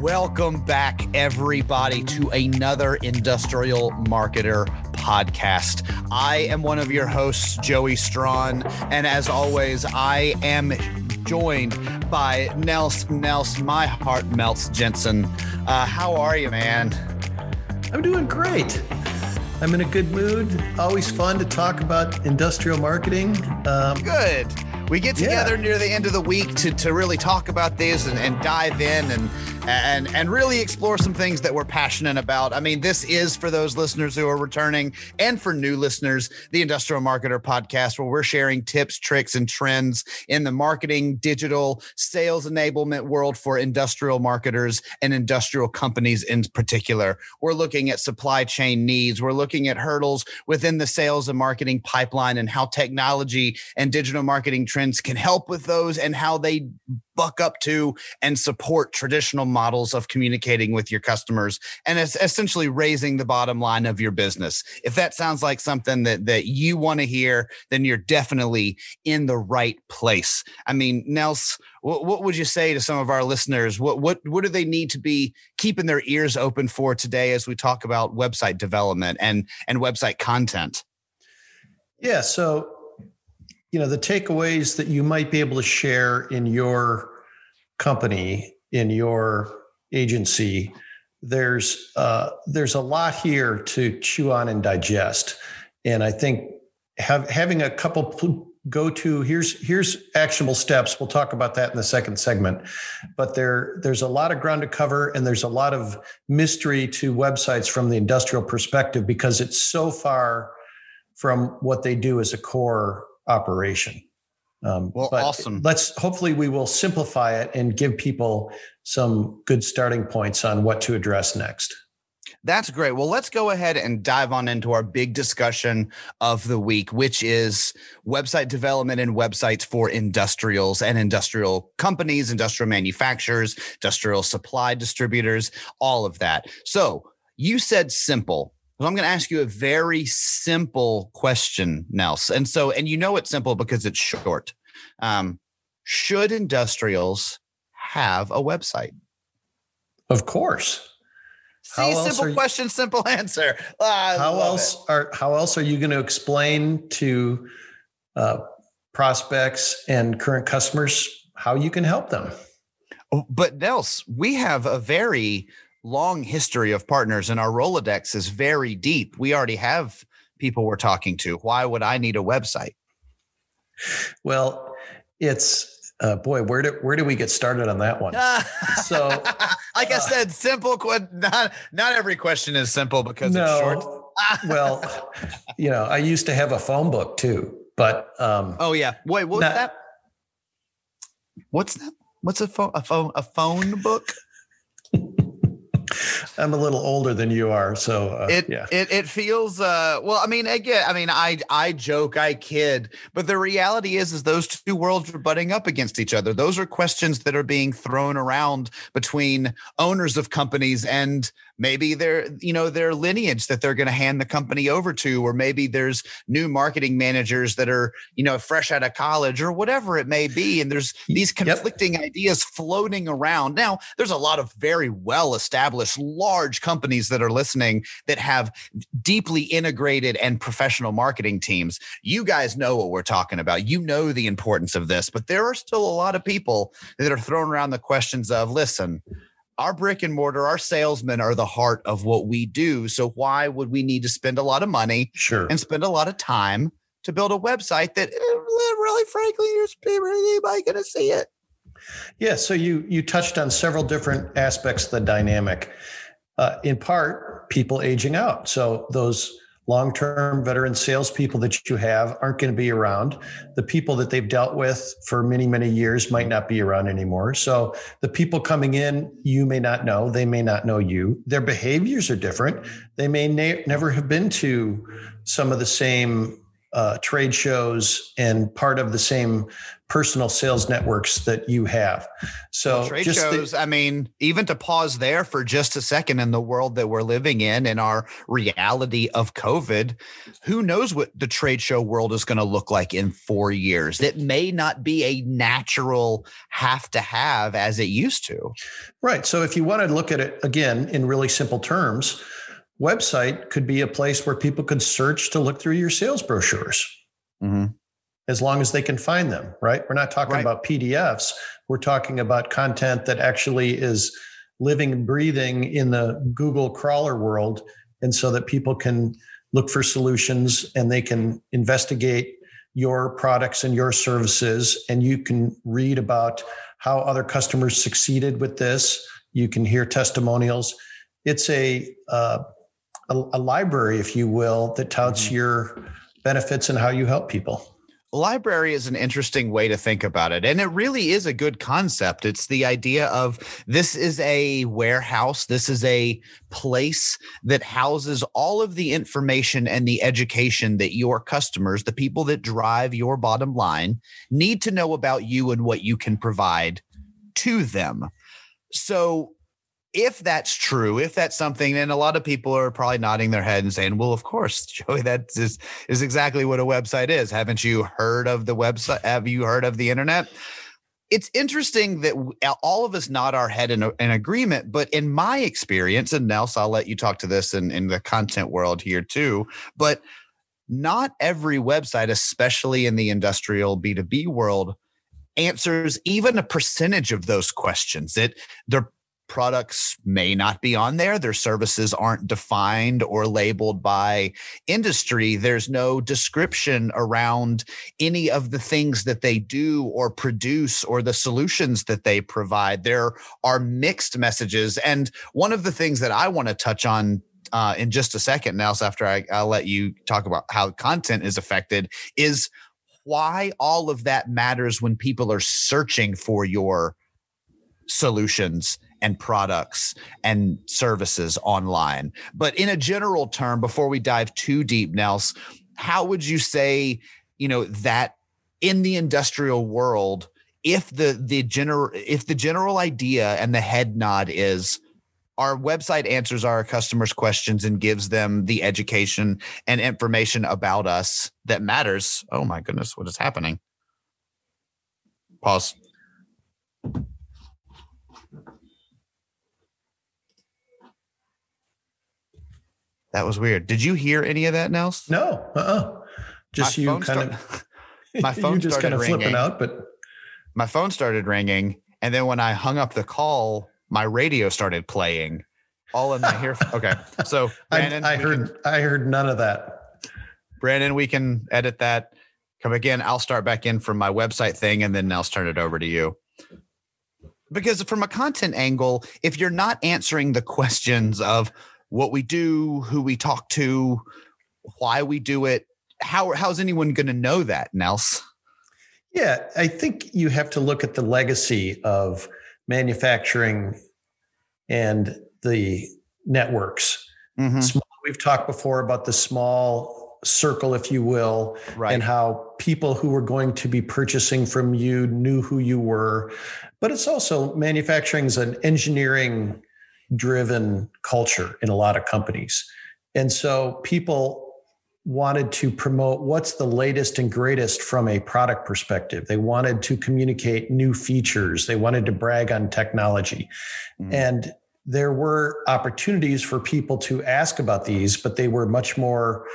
Welcome back, everybody, to another Industrial Marketer podcast. I am one of your hosts, Joey Strawn. And as always, I am joined by Nels, Nels, my heart melts, Jensen. Uh, how are you, man? I'm doing great. I'm in a good mood. Always fun to talk about industrial marketing. Um, good. We get together yeah. near the end of the week to, to really talk about this and, and dive in and and and really explore some things that we're passionate about. I mean, this is for those listeners who are returning and for new listeners, the Industrial Marketer podcast, where we're sharing tips, tricks, and trends in the marketing, digital, sales enablement world for industrial marketers and industrial companies in particular. We're looking at supply chain needs. We're looking at hurdles within the sales and marketing pipeline and how technology and digital marketing trends can help with those and how they buck up to and support traditional models of communicating with your customers and it's essentially raising the bottom line of your business. If that sounds like something that that you want to hear then you're definitely in the right place. I mean nels what, what would you say to some of our listeners? What what what do they need to be keeping their ears open for today as we talk about website development and and website content? Yeah so you know the takeaways that you might be able to share in your company in your agency there's uh, there's a lot here to chew on and digest. And i think have, having a couple go to here's here's actionable steps. We'll talk about that in the second segment. But there there's a lot of ground to cover and there's a lot of mystery to websites from the industrial perspective because it's so far from what they do as a core operation. Um, well, awesome. Let's hopefully we will simplify it and give people some good starting points on what to address next. That's great. Well, let's go ahead and dive on into our big discussion of the week, which is website development and websites for industrials and industrial companies, industrial manufacturers, industrial supply distributors, all of that. So, you said simple. So I'm going to ask you a very simple question, Nels. And so, and you know it's simple because it's short. Um, should industrials have a website? Of course. See, simple you, question, simple answer. Oh, how else it. are how else are you going to explain to uh, prospects and current customers how you can help them? Oh, but Nels, we have a very long history of partners and our Rolodex is very deep. We already have people we're talking to. Why would I need a website? Well, it's uh, boy, where do where do we get started on that one? so, like I uh, said, simple. Not not every question is simple because no, it's short. well, you know, I used to have a phone book too, but um, oh yeah, wait, what's not, that? What's that? What's a phone? A phone? A phone book? I'm a little older than you are, so uh, it, yeah. it it feels uh, well. I mean, again, I mean, I I joke, I kid, but the reality is, is those two worlds are butting up against each other. Those are questions that are being thrown around between owners of companies and maybe their you know their lineage that they're going to hand the company over to or maybe there's new marketing managers that are you know fresh out of college or whatever it may be and there's these conflicting yep. ideas floating around. Now there's a lot of very well established large companies that are listening that have deeply integrated and professional marketing teams. You guys know what we're talking about. You know the importance of this but there are still a lot of people that are throwing around the questions of listen our brick and mortar, our salesmen are the heart of what we do. So why would we need to spend a lot of money sure. and spend a lot of time to build a website that eh, really, frankly, is anybody going to see it? Yeah. So you you touched on several different aspects of the dynamic. Uh, in part, people aging out. So those long-term veteran salespeople that you have aren't going to be around. The people that they've dealt with for many, many years might not be around anymore. So the people coming in, you may not know. They may not know you. Their behaviors are different. They may never have been to some of the same uh, trade shows and part of the same personal sales networks that you have. So well, trade shows, the, I mean, even to pause there for just a second in the world that we're living in in our reality of COVID, who knows what the trade show world is going to look like in 4 years. It may not be a natural have to have as it used to. Right. So if you want to look at it again in really simple terms, website could be a place where people could search to look through your sales brochures. Mm-hmm. As long as they can find them, right? We're not talking right. about PDFs. We're talking about content that actually is living and breathing in the Google crawler world. And so that people can look for solutions and they can investigate your products and your services. And you can read about how other customers succeeded with this. You can hear testimonials. It's a uh, a, a library, if you will, that touts mm-hmm. your benefits and how you help people library is an interesting way to think about it and it really is a good concept. It's the idea of this is a warehouse this is a place that houses all of the information and the education that your customers the people that drive your bottom line need to know about you and what you can provide to them. So if that's true, if that's something, and a lot of people are probably nodding their head and saying, "Well, of course, Joey, that is is exactly what a website is." Haven't you heard of the website? Have you heard of the internet? It's interesting that all of us nod our head in, in agreement, but in my experience, and Nels, I'll let you talk to this in, in the content world here too, but not every website, especially in the industrial B2B world, answers even a percentage of those questions. That they're products may not be on there. Their services aren't defined or labeled by industry. There's no description around any of the things that they do or produce or the solutions that they provide. There are mixed messages. And one of the things that I want to touch on uh, in just a second, Nels, after I, I'll let you talk about how content is affected, is why all of that matters when people are searching for your solutions and products and services online. But in a general term, before we dive too deep, Nels, how would you say, you know, that in the industrial world, if the the general if the general idea and the head nod is our website answers our customers questions and gives them the education and information about us that matters? Oh my goodness what is happening? Pause That was weird. Did you hear any of that, Nels? No. Uh-uh. Just my you kind of my phone you just kind of ringing. flipping out, but my phone started ringing, and then when I hung up the call, my radio started playing. All in my ear. Okay, so Brandon, I, I heard can, I heard none of that. Brandon, we can edit that. Come again. I'll start back in from my website thing, and then I'll turn it over to you. Because from a content angle, if you're not answering the questions of what we do, who we talk to, why we do it. How how's anyone going to know that, Nels? Yeah, I think you have to look at the legacy of manufacturing and the networks. Mm-hmm. Small, we've talked before about the small circle, if you will, right. and how people who were going to be purchasing from you knew who you were. But it's also manufacturing is an engineering driven culture in a lot of companies. And so people wanted to promote what's the latest and greatest from a product perspective. They wanted to communicate new features. They wanted to brag on technology. Mm-hmm. And there were opportunities for people to ask about these, but they were much more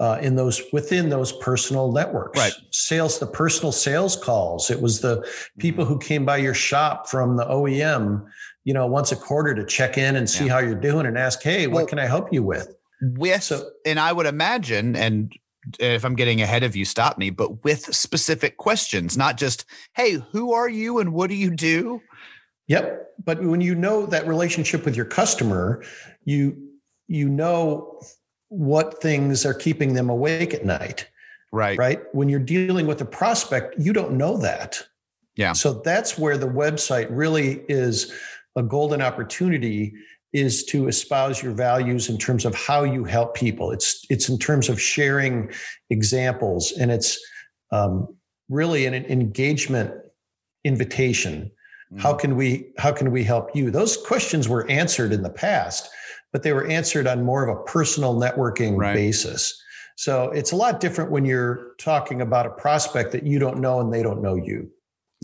uh, in those within those personal networks. Right. Sales, the personal sales calls. It was the people mm-hmm. who came by your shop from the OEM you know, once a quarter to check in and see yeah. how you're doing and ask, hey, well, what can I help you with? With so, and I would imagine, and if I'm getting ahead of you, stop me, but with specific questions, not just, hey, who are you and what do you do? Yep. But when you know that relationship with your customer, you you know what things are keeping them awake at night. Right. Right. When you're dealing with a prospect, you don't know that. Yeah. So that's where the website really is a golden opportunity is to espouse your values in terms of how you help people. It's it's in terms of sharing examples, and it's um, really an engagement invitation. Mm-hmm. How can we how can we help you? Those questions were answered in the past, but they were answered on more of a personal networking right. basis. So it's a lot different when you're talking about a prospect that you don't know and they don't know you.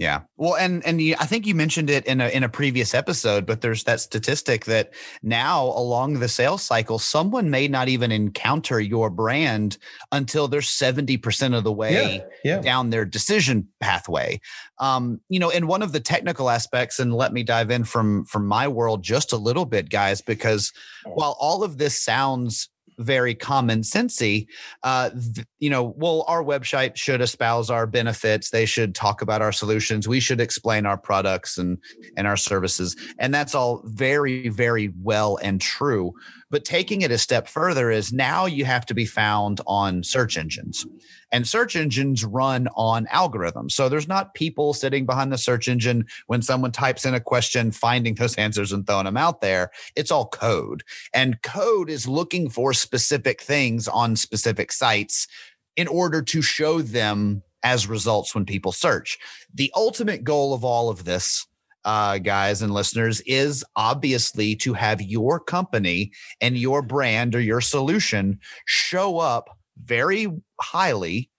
Yeah. Well, and and you, I think you mentioned it in a in a previous episode, but there's that statistic that now along the sales cycle, someone may not even encounter your brand until they're 70% of the way yeah, yeah. down their decision pathway. Um, you know, and one of the technical aspects, and let me dive in from from my world just a little bit, guys, because while all of this sounds very common sensey, uh, th- you know, well, our website should espouse our benefits. They should talk about our solutions. We should explain our products and and our services, and that's all very, very well and true. But taking it a step further is now you have to be found on search engines. And search engines run on algorithms. So there's not people sitting behind the search engine when someone types in a question, finding those answers and throwing them out there. It's all code. And code is looking for specific things on specific sites in order to show them as results when people search. The ultimate goal of all of this uh, guys and listeners, is obviously to have your company and your brand or your solution show up very highly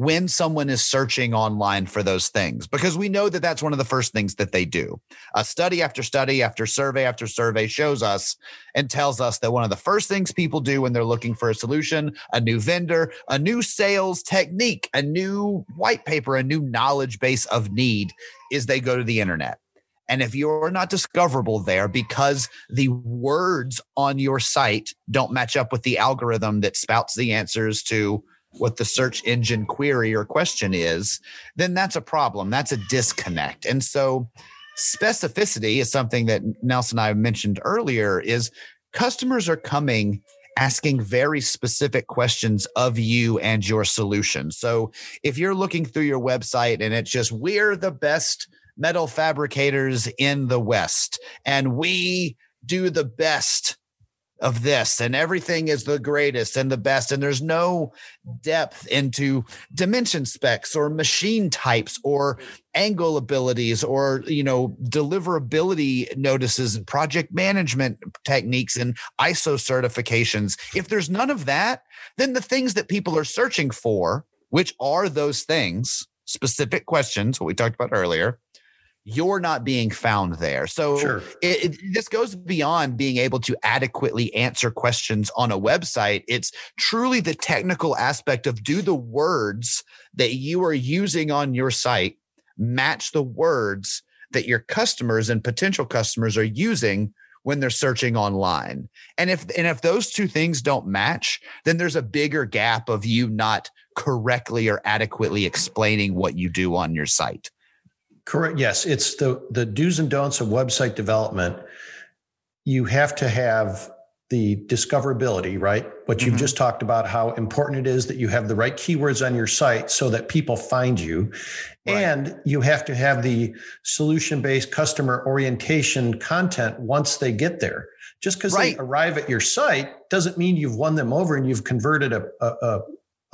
when someone is searching online for those things because we know that that's one of the first things that they do. A study after study after survey after survey shows us and tells us that one of the first things people do when they're looking for a solution, a new vendor, a new sales technique, a new white paper, a new knowledge base of need is they go to the internet. And if you're not discoverable there because the words on your site don't match up with the algorithm that spouts the answers to what the search engine query or question is, then that's a problem. That's a disconnect. And so specificity is something that Nelson and I mentioned earlier is customers are coming asking very specific questions of you and your solution. So if you're looking through your website and it's just we're the best metal fabricators in the West, and we do the best of this and everything is the greatest and the best and there's no depth into dimension specs or machine types or angle abilities or you know deliverability notices and project management techniques and ISO certifications. If there's none of that then the things that people are searching for which are those things specific questions what we talked about earlier you're not being found there. So sure. it, it, this goes beyond being able to adequately answer questions on a website. It's truly the technical aspect of do the words that you are using on your site match the words that your customers and potential customers are using when they're searching online. And if and if those two things don't match, then there's a bigger gap of you not correctly or adequately explaining what you do on your site. Correct. Yes, it's the the do's and don'ts of website development. You have to have the discoverability, right? What you've mm-hmm. just talked about, how important it is that you have the right keywords on your site so that people find you. Right. And you have to have the solution based customer orientation content once they get there. Just because right. they arrive at your site doesn't mean you've won them over and you've converted a, a, a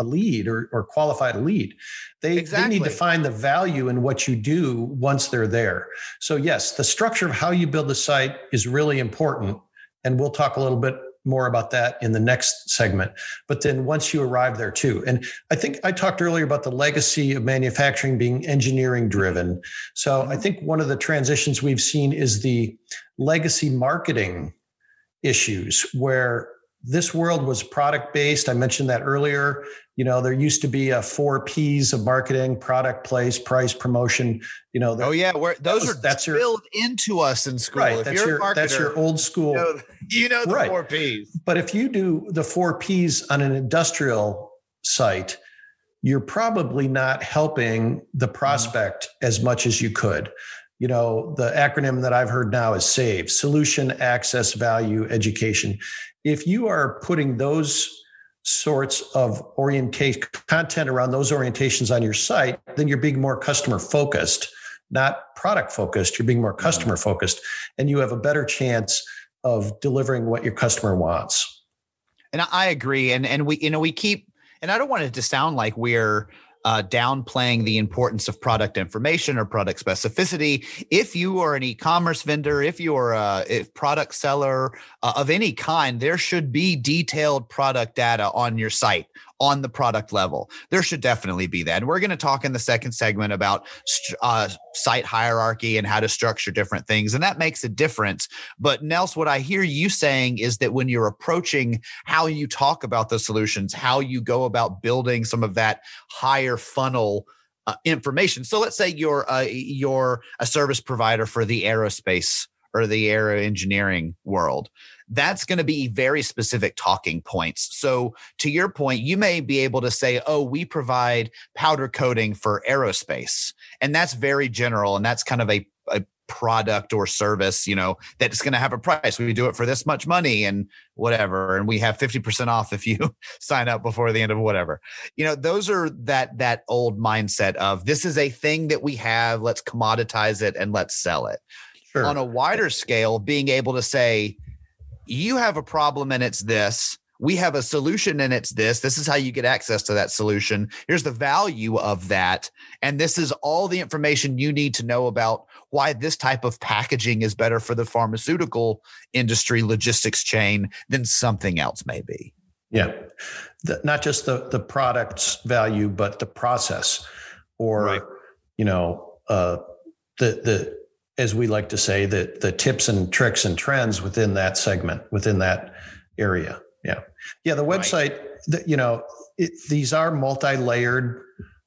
lead or, or qualified a lead. They, exactly. they need to find the value in what you do once they're there. So, yes, the structure of how you build the site is really important. And we'll talk a little bit more about that in the next segment. But then once you arrive there too, and I think I talked earlier about the legacy of manufacturing being engineering driven. So I mm-hmm. think one of the transitions we've seen is the legacy marketing issues where this world was product based. I mentioned that earlier. You know, there used to be a four P's of marketing: product, place, price, promotion. You know. oh yeah, where those that was, are that's built into us in school. Right. If that's your marketer, that's your old school. You know, you know the right. four P's. But if you do the four P's on an industrial site, you're probably not helping the mm-hmm. prospect mm-hmm. as much as you could you know the acronym that i've heard now is save solution access value education if you are putting those sorts of orientation content around those orientations on your site then you're being more customer focused not product focused you're being more mm-hmm. customer focused and you have a better chance of delivering what your customer wants. And I agree. And and we, you know, we keep and I don't want it to sound like we're uh, downplaying the importance of product information or product specificity. If you are an e-commerce vendor, if you are a if product seller uh, of any kind, there should be detailed product data on your site on the product level. There should definitely be that. And we're going to talk in the second segment about uh, site hierarchy and how to structure different things. And that makes a difference. But Nels, what I hear you saying is that when you're approaching how you talk about the solutions, how you go about building some of that higher funnel uh, information. So let's say you're uh, you're a service provider for the aerospace or the aero engineering world that's going to be very specific talking points. So, to your point, you may be able to say, Oh, we provide powder coating for aerospace. And that's very general. And that's kind of a, a product or service, you know, that's going to have a price. We do it for this much money and whatever. And we have 50% off if you sign up before the end of whatever. You know, those are that that old mindset of this is a thing that we have, let's commoditize it and let's sell it. Sure. On a wider scale, being able to say, you have a problem and it's this. We have a solution and it's this. This is how you get access to that solution. Here's the value of that. And this is all the information you need to know about why this type of packaging is better for the pharmaceutical industry logistics chain than something else maybe. Yeah. The, not just the, the product's value, but the process or, right. you know, uh, the, the, as we like to say, the the tips and tricks and trends within that segment, within that area. Yeah, yeah. The website, right. the, you know, it, these are multi-layered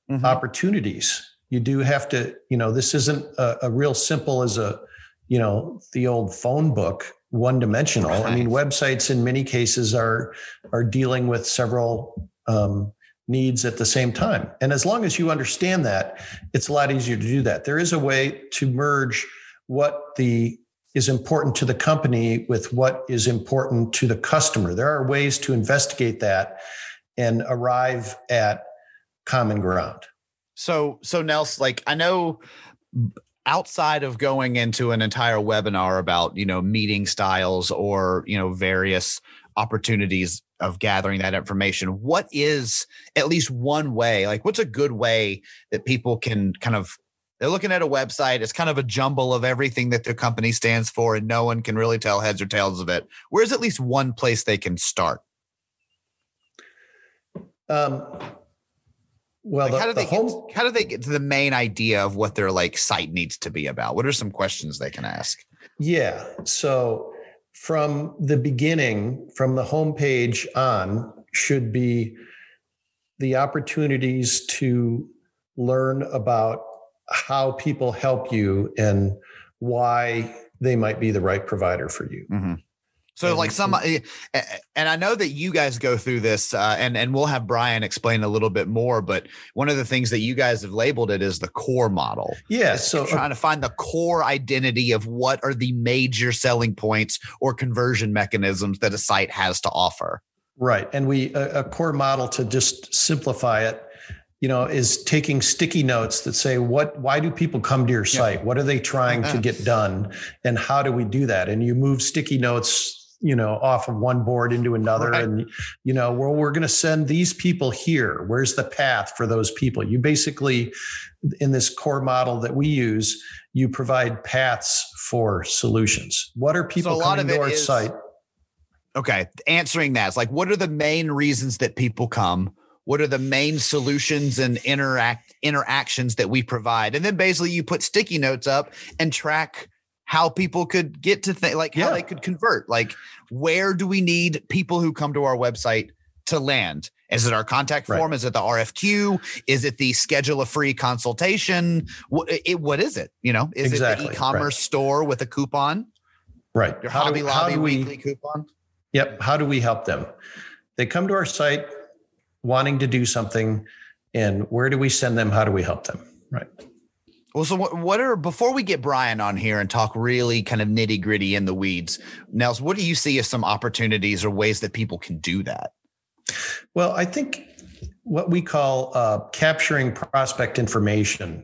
mm-hmm. opportunities. You do have to, you know, this isn't a, a, real simple as a, you know, the old phone book, one dimensional. Right. I mean, websites in many cases are are dealing with several um, needs at the same time. And as long as you understand that, it's a lot easier to do that. There is a way to merge what the is important to the company with what is important to the customer. There are ways to investigate that and arrive at common ground. So, so Nels, like I know outside of going into an entire webinar about, you know, meeting styles or, you know, various opportunities of gathering that information, what is at least one way, like what's a good way that people can kind of they're looking at a website. It's kind of a jumble of everything that their company stands for, and no one can really tell heads or tails of it. Where's at least one place they can start? Um, well, like the, how do they home... get, how do they get to the main idea of what their like site needs to be about? What are some questions they can ask? Yeah, so from the beginning, from the homepage on, should be the opportunities to learn about how people help you and why they might be the right provider for you. Mm-hmm. So, like some, eh, eh, and I know that you guys go through this, uh, and and we'll have Brian explain a little bit more. But one of the things that you guys have labeled it is the core model. Yeah. So trying to find the core identity of what are the major selling points or conversion mechanisms that a site has to offer. Right, and we a, a core model to just simplify it you know is taking sticky notes that say what why do people come to your site? Yeah. what are they trying to get done? And how do we do that? And you move sticky notes you know off of one board into another right. and you know well we're going to send these people here. Where's the path for those people? You basically in this core model that we use you provide paths for solutions. What are people so coming to our is, site? Okay answering that is like what are the main reasons that people come what are the main solutions and interact interactions that we provide? And then basically you put sticky notes up and track how people could get to think like how they could convert. Like where do we need people who come to our website to land? Is it our contact form? Right. is it the rfq is it the schedule a free consultation? What, it, what is it you know? Is exactly. it the e-commerce right. store with a coupon? Right. Your how hobby do, lobby we, weekly coupon? Yep. How do we help them? They come to our site wanting to do something and where do we send them how do we help them right well so what, are before we get brian on here and talk really kind of nitty gritty in the weeds nels what do you see as some opportunities or ways that people can do that well i think what we call uh, capturing prospect information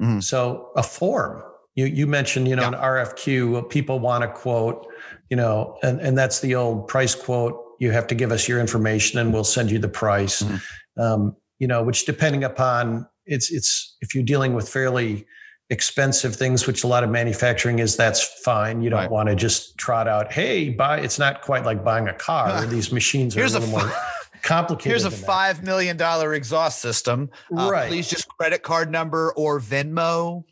mm-hmm. so a form You you mentioned, you know, yeah. an RFQ, people want to quote, you know, and, and that's the old price quote. You have to give us your information and we'll send you the price. Mm-hmm. Um, you know, which depending upon it's it's if you're dealing with fairly expensive things, which a lot of manufacturing is, that's fine. You don't right. want to just trot out, hey, buy. It's not quite like buying a car. These machines are Here's a little a f- more complicated. Here's a five million dollar exhaust system. Uh, right. Please just credit card number or Venmo.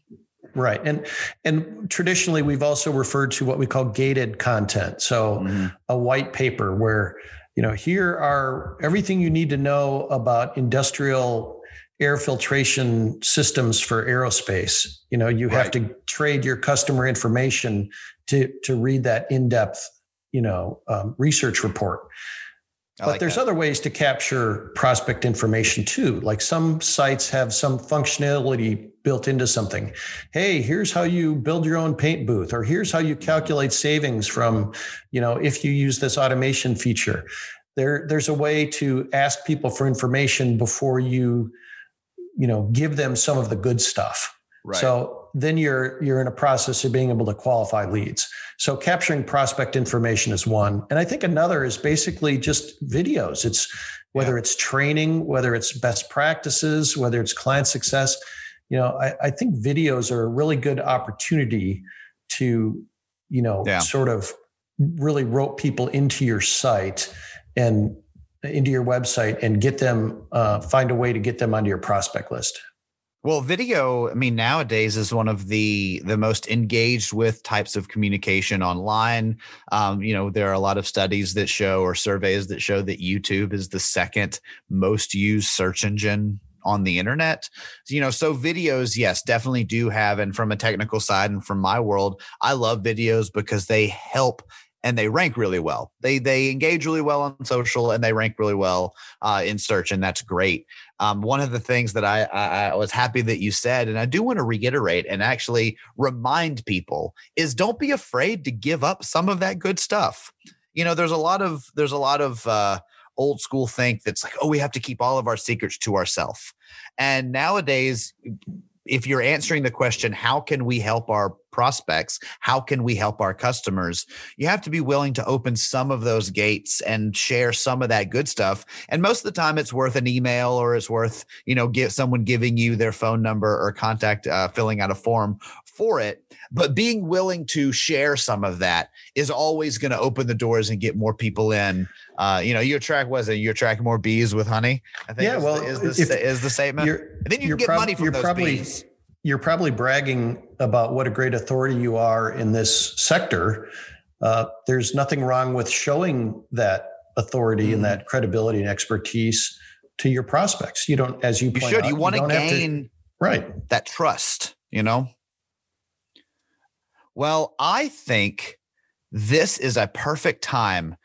Right. And and traditionally we've also referred to what we call gated content. So mm-hmm. a white paper where, you know, here are everything you need to know about industrial air filtration systems for aerospace. You know, you have to trade your customer information to to read that in-depth, you know, um, research report. I but like there's that. other ways to capture prospect information too. Like some sites have some functionality built into something. Hey, here's how you build your own paint booth, or here's how you calculate savings from, you know, if you use this automation feature. There, there's a way to ask people for information before you you know give them some of the good stuff right. so then you're you're in a process of being able to qualify leads. So capturing prospect information is one. And i think another is basically just videos. It's whether yeah. it's training whether it's best practices whether it's client success. You know i, I think videos are a really good opportunity to you know yeah. sort of really rope people into your site and into your website and get them uh, find a way to get them onto your prospect list well video i mean nowadays is one of the the most engaged with types of communication online um, you know there are a lot of studies that show or surveys that show that youtube is the second most used search engine on the internet you know so videos yes definitely do have and from a technical side and from my world i love videos because they help and they rank really well. They they engage really well on social and they rank really well uh, in search, and that's great. Um, one of the things that I, I, I was happy that you said, and I do want to reiterate and actually remind people is don't be afraid to give up some of that good stuff. You know, there's a lot of there's a lot of uh, old school think that's like, oh, we have to keep all of our secrets to ourselves. And nowadays, if you're answering the question, how can we help our prospects? How can we help our customers? You have to be willing to open some of those gates and share some of that good stuff. And most of the time, it's worth an email or it's worth, you know, give someone giving you their phone number or contact, uh, filling out a form for it. But being willing to share some of that is always going to open the doors and get more people in. Uh, you know, you attract was it you attract more bees with honey? I think yeah, is, well, is the, is the statement. Then you can get prob- money from those probably, bees you're probably bragging about what a great authority you are in this sector. Uh, there's nothing wrong with showing that authority mm. and that credibility and expertise to your prospects. You don't, as you, you should. Out, you want to gain right that trust. You know. Well, I think this is a perfect time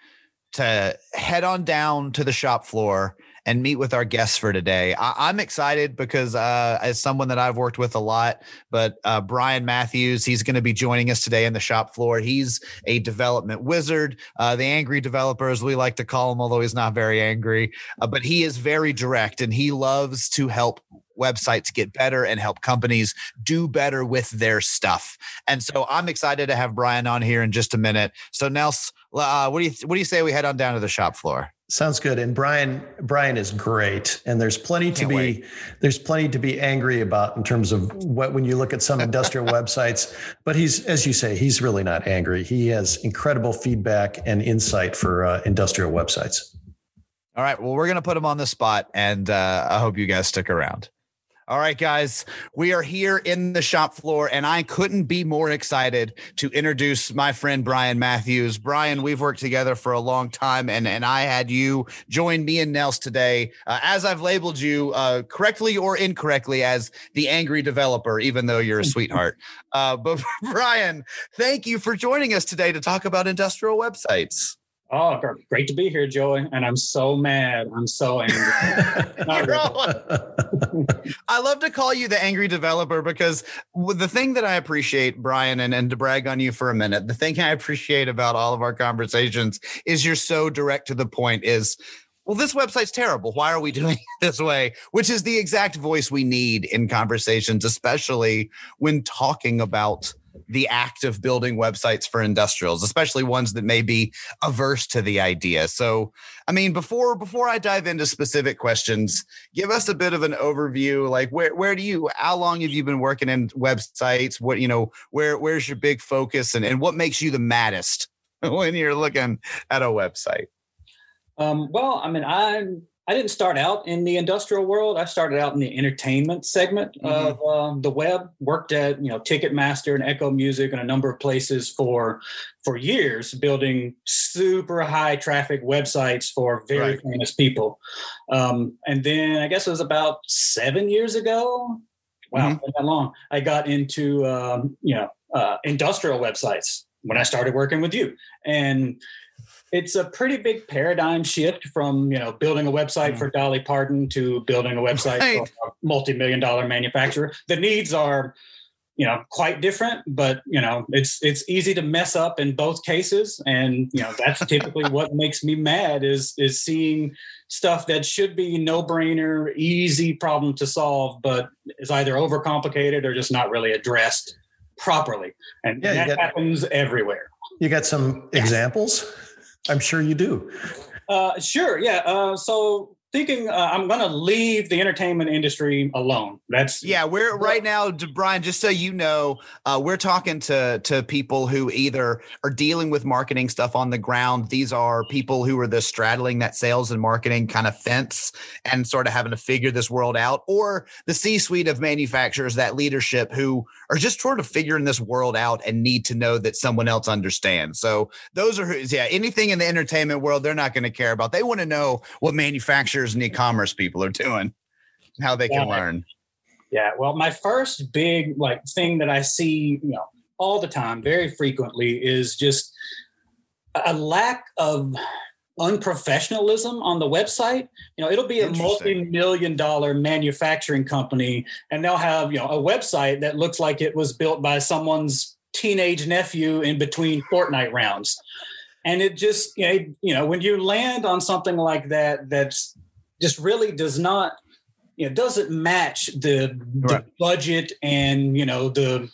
to head on down to the shop floor and meet with our guests for today. I, am excited because uh, as someone that I've worked with a lot, but uh, Brian Matthews, he's going to be joining us today in the shop floor. He's a development wizard, uh, the angry developer, as we like to call him, although he's not very angry, uh, but he is very direct and he loves to help websites get better and help companies do better with their stuff. And so I'm excited to have Brian on here in just a minute. So Nels, uh, what do you what do you say we head on down to the shop floor? Sounds good. And Brian, Brian is great. And there's plenty to be wait. there's plenty to be angry about in terms of what when you look at some industrial websites. But he's, as you say, he's really not angry. He has incredible feedback and insight for uh, industrial websites. All right. Well, we're gonna put him on the spot, and uh, I hope you guys stick around. All right, guys, we are here in the shop floor, and I couldn't be more excited to introduce my friend Brian Matthews. Brian, we've worked together for a long time, and, and I had you join me and Nels today, uh, as I've labeled you uh, correctly or incorrectly as the angry developer, even though you're a sweetheart. Uh, but Brian, thank you for joining us today to talk about industrial websites. Oh, great to be here, Joey. And I'm so mad. I'm so angry. I love to call you the angry developer because the thing that I appreciate, Brian, and, and to brag on you for a minute, the thing I appreciate about all of our conversations is you're so direct to the point is well, this website's terrible. Why are we doing it this way? Which is the exact voice we need in conversations, especially when talking about the act of building websites for industrials, especially ones that may be averse to the idea. So, I mean, before before I dive into specific questions, give us a bit of an overview. Like, where where do you? How long have you been working in websites? What you know? Where where's your big focus, and and what makes you the maddest when you're looking at a website? Um, well, I mean, I'm I didn't start out in the industrial world. I started out in the entertainment segment mm-hmm. of uh, the web. Worked at you know Ticketmaster and Echo Music and a number of places for for years, building super high traffic websites for very right. famous people. Um, and then I guess it was about seven years ago. Wow, mm-hmm. that long. I got into um, you know uh, industrial websites when I started working with you and it's a pretty big paradigm shift from you know building a website mm. for Dolly Parton to building a website right. for a multi-million dollar manufacturer. The needs are you know quite different, but you know it's it's easy to mess up in both cases, and you know that's typically what makes me mad is is seeing stuff that should be no brainer, easy problem to solve, but is either overcomplicated or just not really addressed properly, and yeah, that got, happens everywhere. You got some examples? I'm sure you do. Uh, sure. Yeah. Uh, so thinking uh, I'm going to leave the entertainment industry alone. That's yeah. We're right now, Brian. Just so you know, uh, we're talking to to people who either are dealing with marketing stuff on the ground. These are people who are the straddling that sales and marketing kind of fence and sort of having to figure this world out, or the C-suite of manufacturers, that leadership who are just sort of figuring this world out and need to know that someone else understands. So those are yeah. Anything in the entertainment world, they're not going to care about. They want to know what manufacturers and e-commerce people are doing, how they can yeah. learn. Yeah. Well, my first big like thing that I see, you know, all the time, very frequently, is just a lack of unprofessionalism on the website. You know, it'll be a multi-million dollar manufacturing company, and they'll have you know a website that looks like it was built by someone's teenage nephew in between Fortnite rounds. And it just you know, you know when you land on something like that, that's just really does not you know doesn't match the, right. the budget and you know the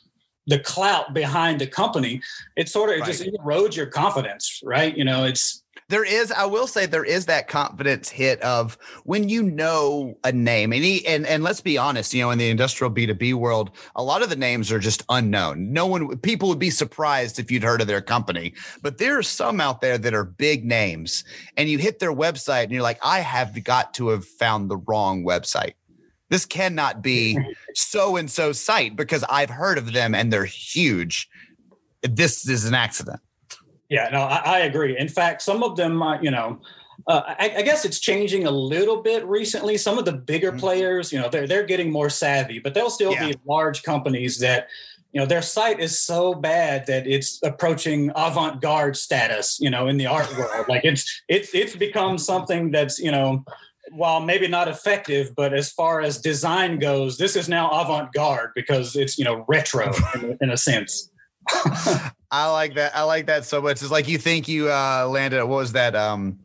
the clout behind the company it sort of right. just erodes your confidence right you know it's there is i will say there is that confidence hit of when you know a name and he, and and let's be honest you know in the industrial b2b world a lot of the names are just unknown. No one people would be surprised if you'd heard of their company but there are some out there that are big names and you hit their website and you're like i have got to have found the wrong website. This cannot be so and so site because i've heard of them and they're huge. This is an accident yeah, no, I, I agree. In fact, some of them, uh, you know, uh, I, I, guess it's changing a little bit recently. Some of the bigger mm-hmm. players, you know, they're they're getting more savvy, but they'll still yeah. be large companies that, you know, their site is so bad that it's approaching avant-garde status, you know, in the art world. Like it's it's it's become something that's, you know, while maybe not effective, but as far as design goes, this is now avant-garde because it's you know retro in, in a sense. I like that. I like that so much. It's like you think you uh, landed. What was that? Um,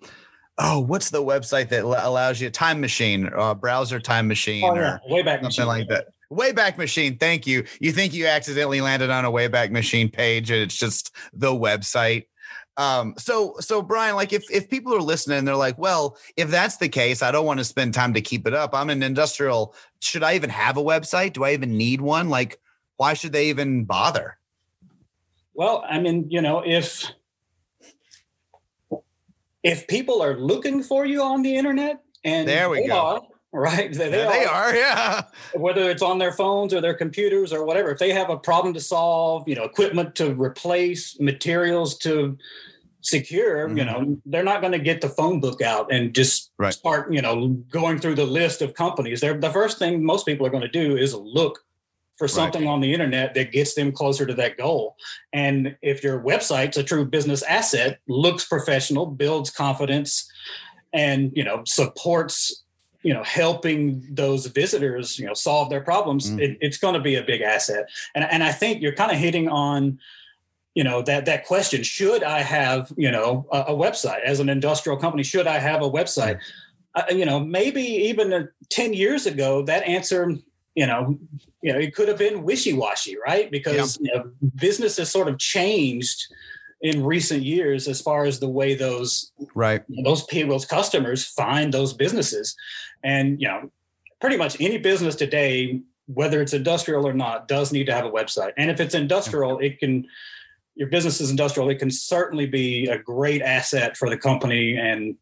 oh, what's the website that allows you a time machine, uh, browser time machine, oh, yeah. or Wayback something machine. like that? Wayback Machine. Thank you. You think you accidentally landed on a Wayback Machine page, and it's just the website. Um, so, so Brian, like if if people are listening, they're like, well, if that's the case, I don't want to spend time to keep it up. I'm an industrial. Should I even have a website? Do I even need one? Like, why should they even bother? Well, I mean, you know, if if people are looking for you on the internet, and there we go. Are, right? They, they, they are, yeah. Whether it's on their phones or their computers or whatever, if they have a problem to solve, you know, equipment to replace, materials to secure, mm-hmm. you know, they're not going to get the phone book out and just right. start, you know, going through the list of companies. They're the first thing most people are going to do is look for something right. on the internet that gets them closer to that goal. And if your website's a true business asset, looks professional, builds confidence, and you know supports you know helping those visitors you know solve their problems, mm. it, it's going to be a big asset. And and I think you're kind of hitting on you know that that question should i have you know a, a website as an industrial company should i have a website uh, you know maybe even uh, 10 years ago that answer you know you know it could have been wishy-washy right? Because yeah. you know, business has sort of changed in recent years as far as the way those right. those people's customers find those businesses. And you know pretty much any business today whether it's industrial or not does need to have a website. And if it's industrial it can your business is industrial it can certainly be a great asset for the company and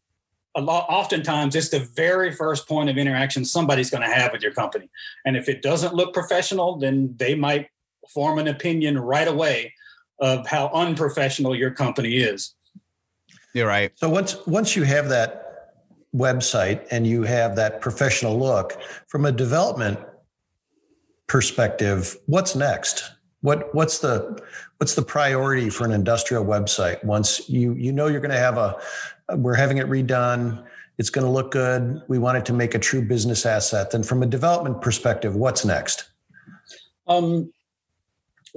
a lot oftentimes it's the very first point of interaction somebody's going to have with your company and if it doesn't look professional then they might form an opinion right away of how unprofessional your company is. You're right. So once once you have that website and you have that professional look from a development perspective, what's next? What what's the what's the priority for an industrial website once you you know you're going to have a we're having it redone it's going to look good we want it to make a true business asset then from a development perspective what's next um,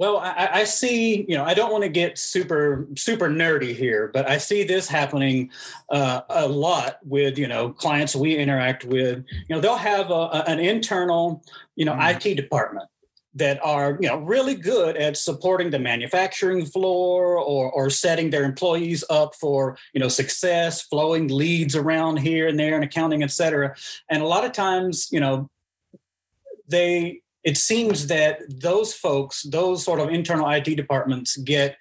well, I, I, see. You know, I don't want to get super super nerdy here, but I see this happening uh, a lot with you know clients we interact with. You know, they'll have a, an internal you know mm. IT department that are you know really good at supporting the manufacturing floor or or setting their employees up for you know success, flowing leads around here and there, and accounting, et cetera. And a lot of times, you know, they it seems that those folks, those sort of internal IT departments, get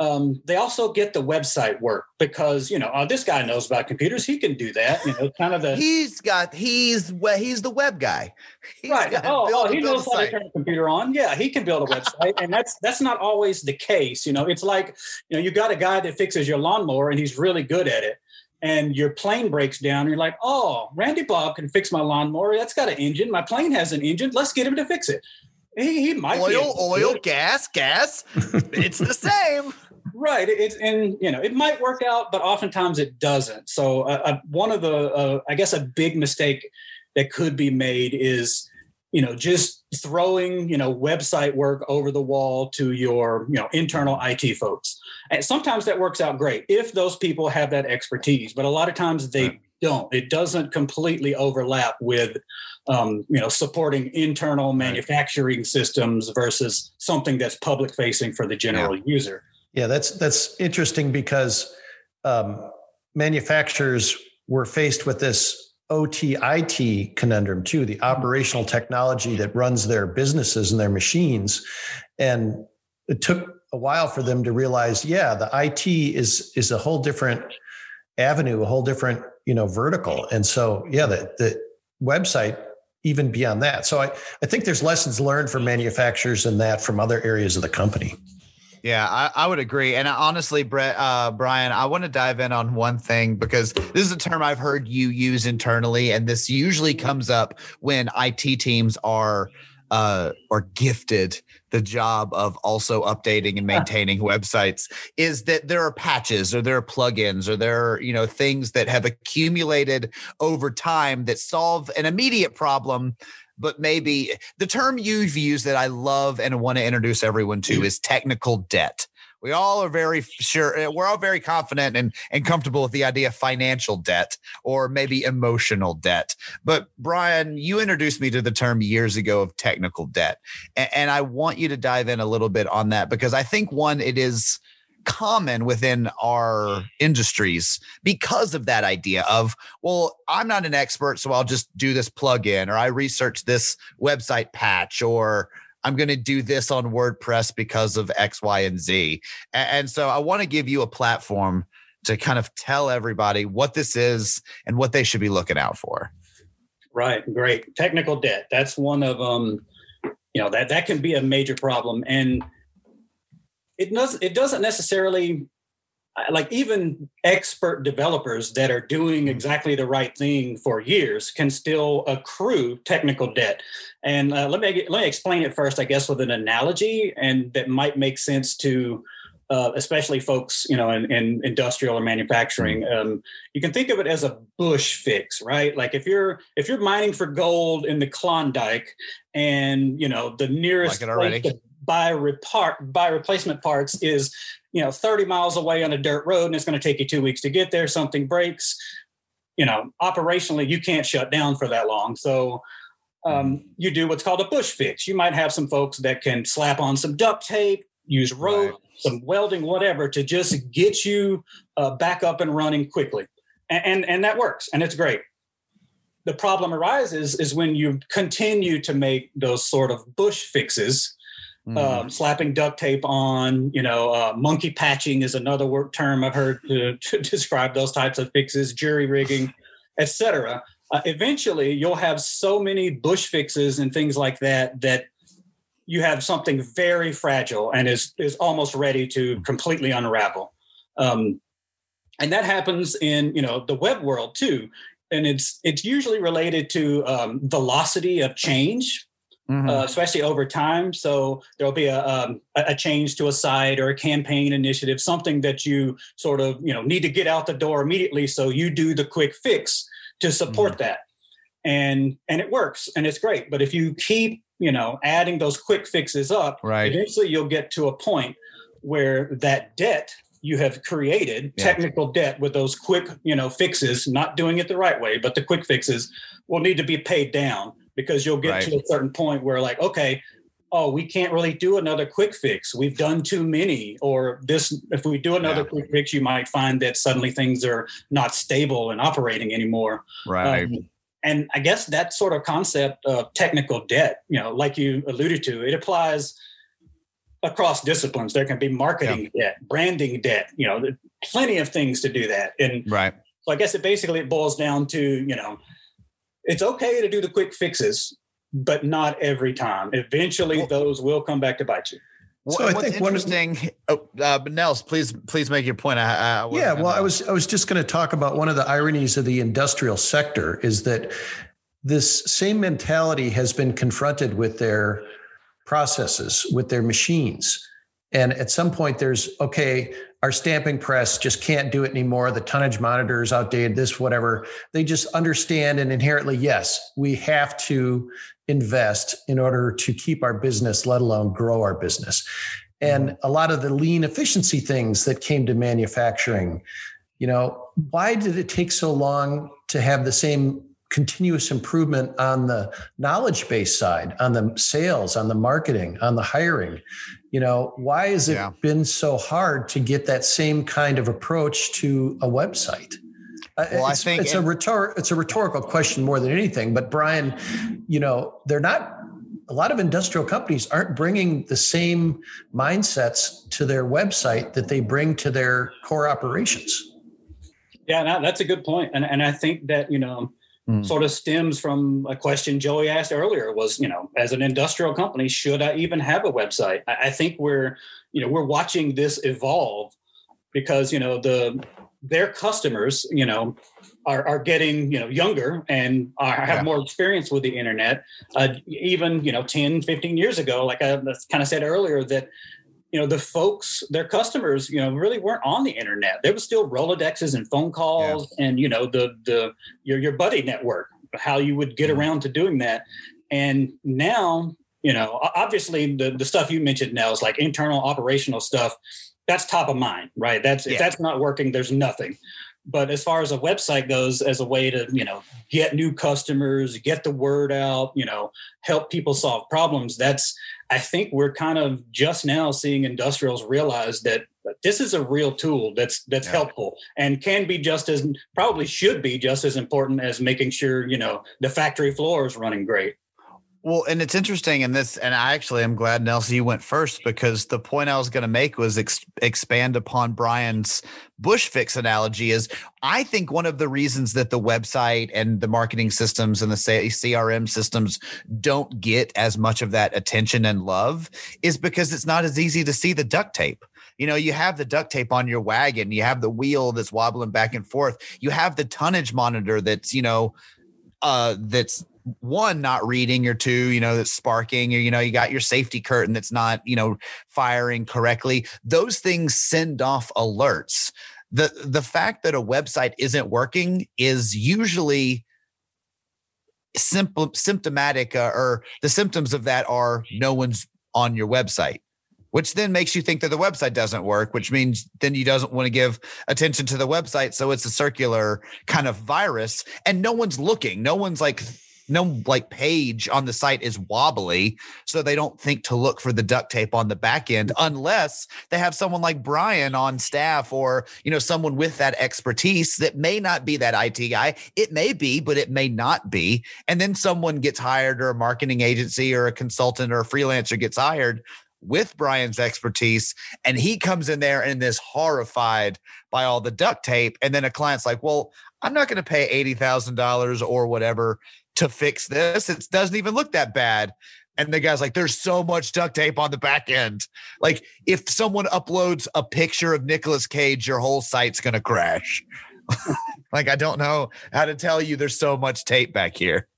um, they also get the website work because you know oh, this guy knows about computers he can do that you know kind of the he's got he's he's the web guy he's right oh, oh he knows how to turn a computer on yeah he can build a website and that's that's not always the case you know it's like you know you got a guy that fixes your lawnmower and he's really good at it and your plane breaks down, and you're like, oh, Randy Bob can fix my lawnmower. That's got an engine. My plane has an engine. Let's get him to fix it. He, he might oil, oil, gas, gas. it's the same. Right. It's and you know it might work out, but oftentimes it doesn't. So uh, uh, one of the uh, I guess a big mistake that could be made is you know just throwing you know website work over the wall to your you know internal IT folks. And sometimes that works out great if those people have that expertise, but a lot of times they right. don't. It doesn't completely overlap with um, you know supporting internal manufacturing right. systems versus something that's public facing for the general yeah. user. Yeah, that's that's interesting because um, manufacturers were faced with this OTIT conundrum too, the operational technology that runs their businesses and their machines. And it took a while for them to realize, yeah, the IT is is a whole different avenue, a whole different, you know, vertical. And so, yeah, the, the website even beyond that. So I, I think there's lessons learned from manufacturers in that from other areas of the company. Yeah, I, I, would agree. And honestly, Brett, uh, Brian, I want to dive in on one thing because this is a term I've heard you use internally, and this usually comes up when IT teams are uh, are gifted the job of also updating and maintaining websites is that there are patches or there are plugins or there are you know things that have accumulated over time that solve an immediate problem but maybe the term you've used that I love and want to introduce everyone to is technical debt. We all are very sure, eh, we're all very confident and, and comfortable with the idea of financial debt or maybe emotional debt. But Brian, you introduced me to the term years ago of technical debt. And, and I want you to dive in a little bit on that because I think one, it is common within our industries because of that idea of, well, I'm not an expert, so I'll just do this plugin, or I research this website patch, or I'm going to do this on WordPress because of X, Y, and Z. And so I want to give you a platform to kind of tell everybody what this is and what they should be looking out for. Right. Great. Technical debt. That's one of um, you know, that that can be a major problem. And it doesn't it doesn't necessarily like even expert developers that are doing mm-hmm. exactly the right thing for years can still accrue technical debt and uh, let me let me explain it first i guess with an analogy and that might make sense to uh, especially folks you know in, in industrial or manufacturing mm-hmm. um, you can think of it as a bush fix right like if you're if you're mining for gold in the klondike and you know the nearest like buy repart buy replacement parts is you know 30 miles away on a dirt road and it's going to take you two weeks to get there something breaks you know operationally you can't shut down for that long. So um, you do what's called a bush fix. You might have some folks that can slap on some duct tape use rope right. some welding whatever to just get you uh, back up and running quickly. And, and and that works and it's great. The problem arises is when you continue to make those sort of bush fixes mm. um, slapping duct tape on you know uh, monkey patching is another term i've heard to, to describe those types of fixes jury rigging etc uh, eventually you'll have so many bush fixes and things like that that you have something very fragile and is is almost ready to completely unravel. Um, and that happens in you know the web world too. And it's it's usually related to um, velocity of change, mm-hmm. uh, especially over time. So there'll be a, um, a change to a site or a campaign initiative, something that you sort of you know need to get out the door immediately. So you do the quick fix to support mm-hmm. that, and and it works and it's great. But if you keep you know adding those quick fixes up, right. eventually you'll get to a point where that debt you have created yeah. technical debt with those quick you know fixes not doing it the right way but the quick fixes will need to be paid down because you'll get right. to a certain point where like okay oh we can't really do another quick fix we've done too many or this if we do another yeah. quick fix you might find that suddenly things are not stable and operating anymore right um, and i guess that sort of concept of technical debt you know like you alluded to it applies across disciplines. There can be marketing yeah. debt, branding debt, you know, plenty of things to do that. And right. So I guess it basically it boils down to, you know, it's okay to do the quick fixes, but not every time. Eventually well, those will come back to bite you. So I think interesting. One of, oh, uh, Nels, please, please make your point. I, I yeah, well, I was, I was just going to talk about one of the ironies of the industrial sector is that this same mentality has been confronted with their processes with their machines. And at some point, there's okay, our stamping press just can't do it anymore. The tonnage monitor is outdated, this, whatever. They just understand and inherently, yes, we have to invest in order to keep our business, let alone grow our business. And a lot of the lean efficiency things that came to manufacturing, you know, why did it take so long to have the same continuous improvement on the knowledge base side, on the sales, on the marketing, on the hiring. You know, why has it yeah. been so hard to get that same kind of approach to a website? Uh, well, it's, I think it's it, a rhetor- it's a rhetorical question more than anything. But Brian, you know, they're not. A lot of industrial companies aren't bringing the same mindsets to their website that they bring to their core operations. Yeah, no, that's a good point, and and I think that you know mm. sort of stems from a question Joey asked earlier was, you know, as an industrial company, should I even have a website? I, I think we're, you know, we're watching this evolve because, you know, the their customers, you know, are, are getting you know younger and are, have yeah. more experience with the internet uh, even you know 10 15 years ago like i kind of said earlier that you know the folks their customers you know really weren't on the internet there was still rolodexes and phone calls yeah. and you know the the your your buddy network how you would get mm-hmm. around to doing that and now you know obviously the the stuff you mentioned now is like internal operational stuff that's top of mind right that's yeah. if that's not working there's nothing but as far as a website goes as a way to you know get new customers get the word out you know help people solve problems that's i think we're kind of just now seeing industrials realize that this is a real tool that's that's yeah. helpful and can be just as probably should be just as important as making sure you know the factory floor is running great well, and it's interesting in this, and I actually am glad Nelson you went first because the point I was going to make was ex- expand upon Brian's bush fix analogy. Is I think one of the reasons that the website and the marketing systems and the CRM systems don't get as much of that attention and love is because it's not as easy to see the duct tape you know you have the duct tape on your wagon you have the wheel that's wobbling back and forth you have the tonnage monitor that's you know uh that's one not reading or two you know that's sparking or you know you got your safety curtain that's not you know firing correctly. Those things send off alerts. The the fact that a website isn't working is usually simple symptomatic uh, or the symptoms of that are no one's on your website which then makes you think that the website doesn't work, which means then you doesn't want to give attention to the website. So it's a circular kind of virus and no one's looking. No one's like, no like page on the site is wobbly. So they don't think to look for the duct tape on the back end unless they have someone like Brian on staff or, you know, someone with that expertise that may not be that IT guy. It may be, but it may not be. And then someone gets hired or a marketing agency or a consultant or a freelancer gets hired with Brian's expertise. And he comes in there and is horrified by all the duct tape. And then a client's like, well, I'm not going to pay $80,000 or whatever to fix this. It doesn't even look that bad. And the guy's like, there's so much duct tape on the back end. Like, if someone uploads a picture of Nicolas Cage, your whole site's going to crash. like, I don't know how to tell you there's so much tape back here.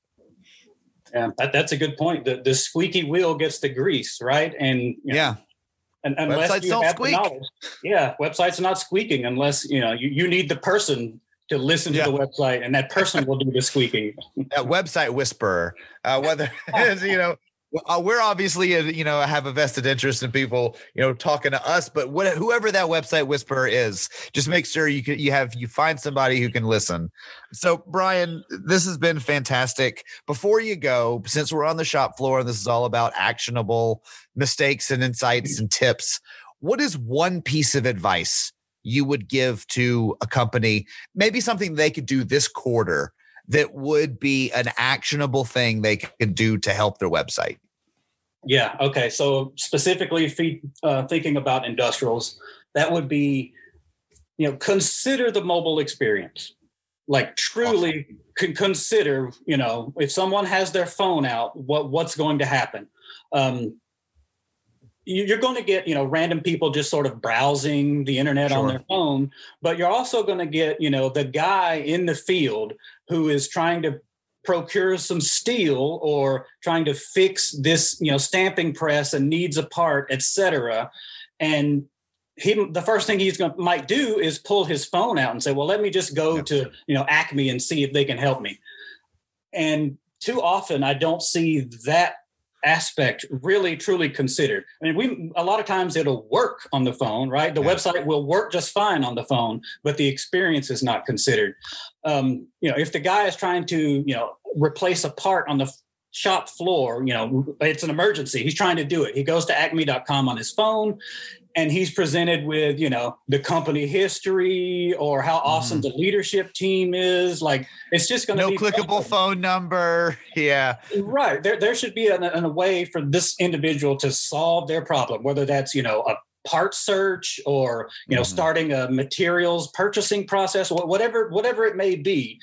Yeah, that, that's a good point. The the squeaky wheel gets the grease, right? And you know, yeah. And unless websites you have squeak. the knowledge, yeah, websites are not squeaking unless you know you, you need the person to listen to yeah. the website, and that person will do the squeaking. That website whisperer, uh, whether you know uh, we're obviously you know have a vested interest in people you know talking to us but what, whoever that website whisperer is just make sure you can you have you find somebody who can listen. So brian this has been fantastic. Before you go since we're on the shop floor and this is all about actionable mistakes and insights and tips what is one piece of advice you would give to a company? Maybe something they could do this quarter that would be an actionable thing they could do to help their website? Yeah. Okay. So specifically, uh, thinking about industrials, that would be, you know, consider the mobile experience. Like truly awesome. can consider, you know, if someone has their phone out, what what's going to happen. Um, you're going to get you know random people just sort of browsing the internet sure. on their phone but you're also going to get you know the guy in the field who is trying to procure some steel or trying to fix this you know stamping press and needs a part etc and he the first thing he's going to might do is pull his phone out and say well let me just go yep. to you know acme and see if they can help me and too often i don't see that aspect really truly considered. I mean, we a lot of times it'll work on the phone, right? The yeah. website will work just fine on the phone, but the experience is not considered. Um, you know, if the guy is trying to, you know, replace a part on the shop floor, you know, it's an emergency. He's trying to do it. He goes to acme.com on his phone and he's presented with you know the company history or how awesome mm. the leadership team is. Like it's just going to no be clickable phone number. Yeah. Right. There, there should be an, an, a way for this individual to solve their problem whether that's you know a part search or you know mm. starting a materials purchasing process whatever whatever it may be.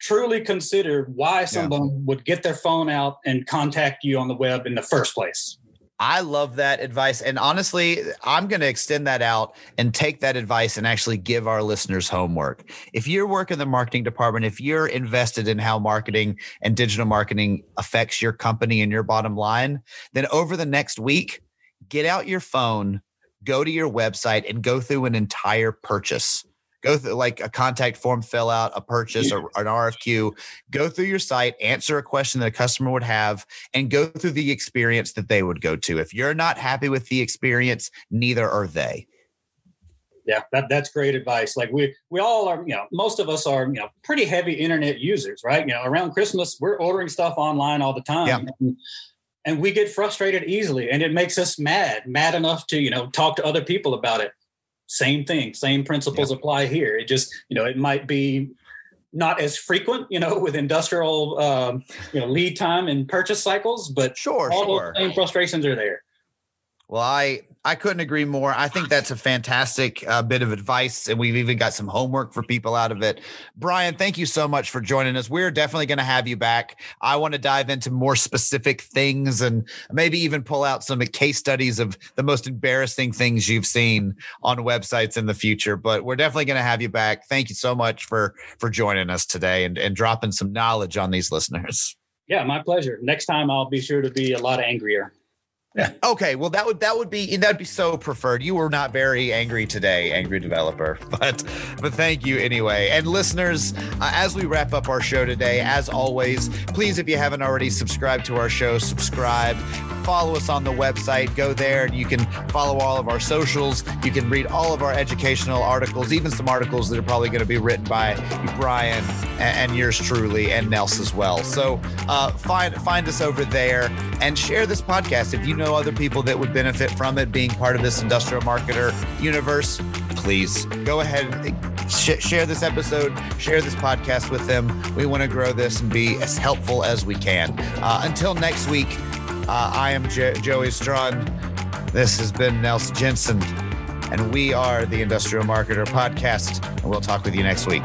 Truly consider why someone yeah. would get their phone out and contact you on the web in the first place I love that advice. And honestly, I'm going to extend that out and take that advice and actually give our listeners homework. If you're working in the marketing department, if you're invested in how marketing and digital marketing affects your company and your bottom line, then over the next week, get out your phone, go to your website, and go through an entire purchase go through like a contact form fill out a purchase or, an rfq go through your site answer a question that a customer would have and go through the experience that they would go to. If you're not happy with the experience neither are they. Yeah that, that's great advice. Like we we all are you know most of us are you know pretty heavy internet users right? You know around christmas we're ordering stuff online all the time yeah. and, and we get frustrated easily and it makes us mad mad enough to you know talk to other people about it same thing same principles apply here. It just you know it might be not as frequent you know with industrial um, you know lead time and purchase cycles but sure all sure. those same frustrations are there well, I I couldn't agree more. I think that's a fantastic uh, bit of advice, and we've even got some homework for people out of it. Brian, thank you so much for joining us. We're definitely going to have you back. I want to dive into more specific things and maybe even pull out some case studies of the most embarrassing things you've seen on websites in the future. But we're definitely going to have you back. Thank you so much for for joining us today and, and dropping some knowledge on these listeners. Yeah, my pleasure. Next time I'll be sure to be a lot angrier. Yeah. Okay. Well, that would that would be that'd be so preferred. You were not very angry today, angry developer, but but thank you anyway. And listeners, uh, as we wrap up our show today, as always, please if you haven't already subscribed to our show, subscribe follow us on the website. Go there. You can follow all of our socials. You can read all of our educational articles, even some articles that are probably going to be written by Brian and, and yours truly and Nels as well. So uh, find find us over there and share this podcast. If you know other people that would benefit from it, being part of this industrial marketer universe, please go ahead sh- share this episode, share this podcast with them. We want to grow this and be as helpful as we can. Uh, until next week, uh, I am jo- Joey Strand. This has been Nels Jensen, and we are the Industrial Marketer Podcast. And we'll talk with you next week.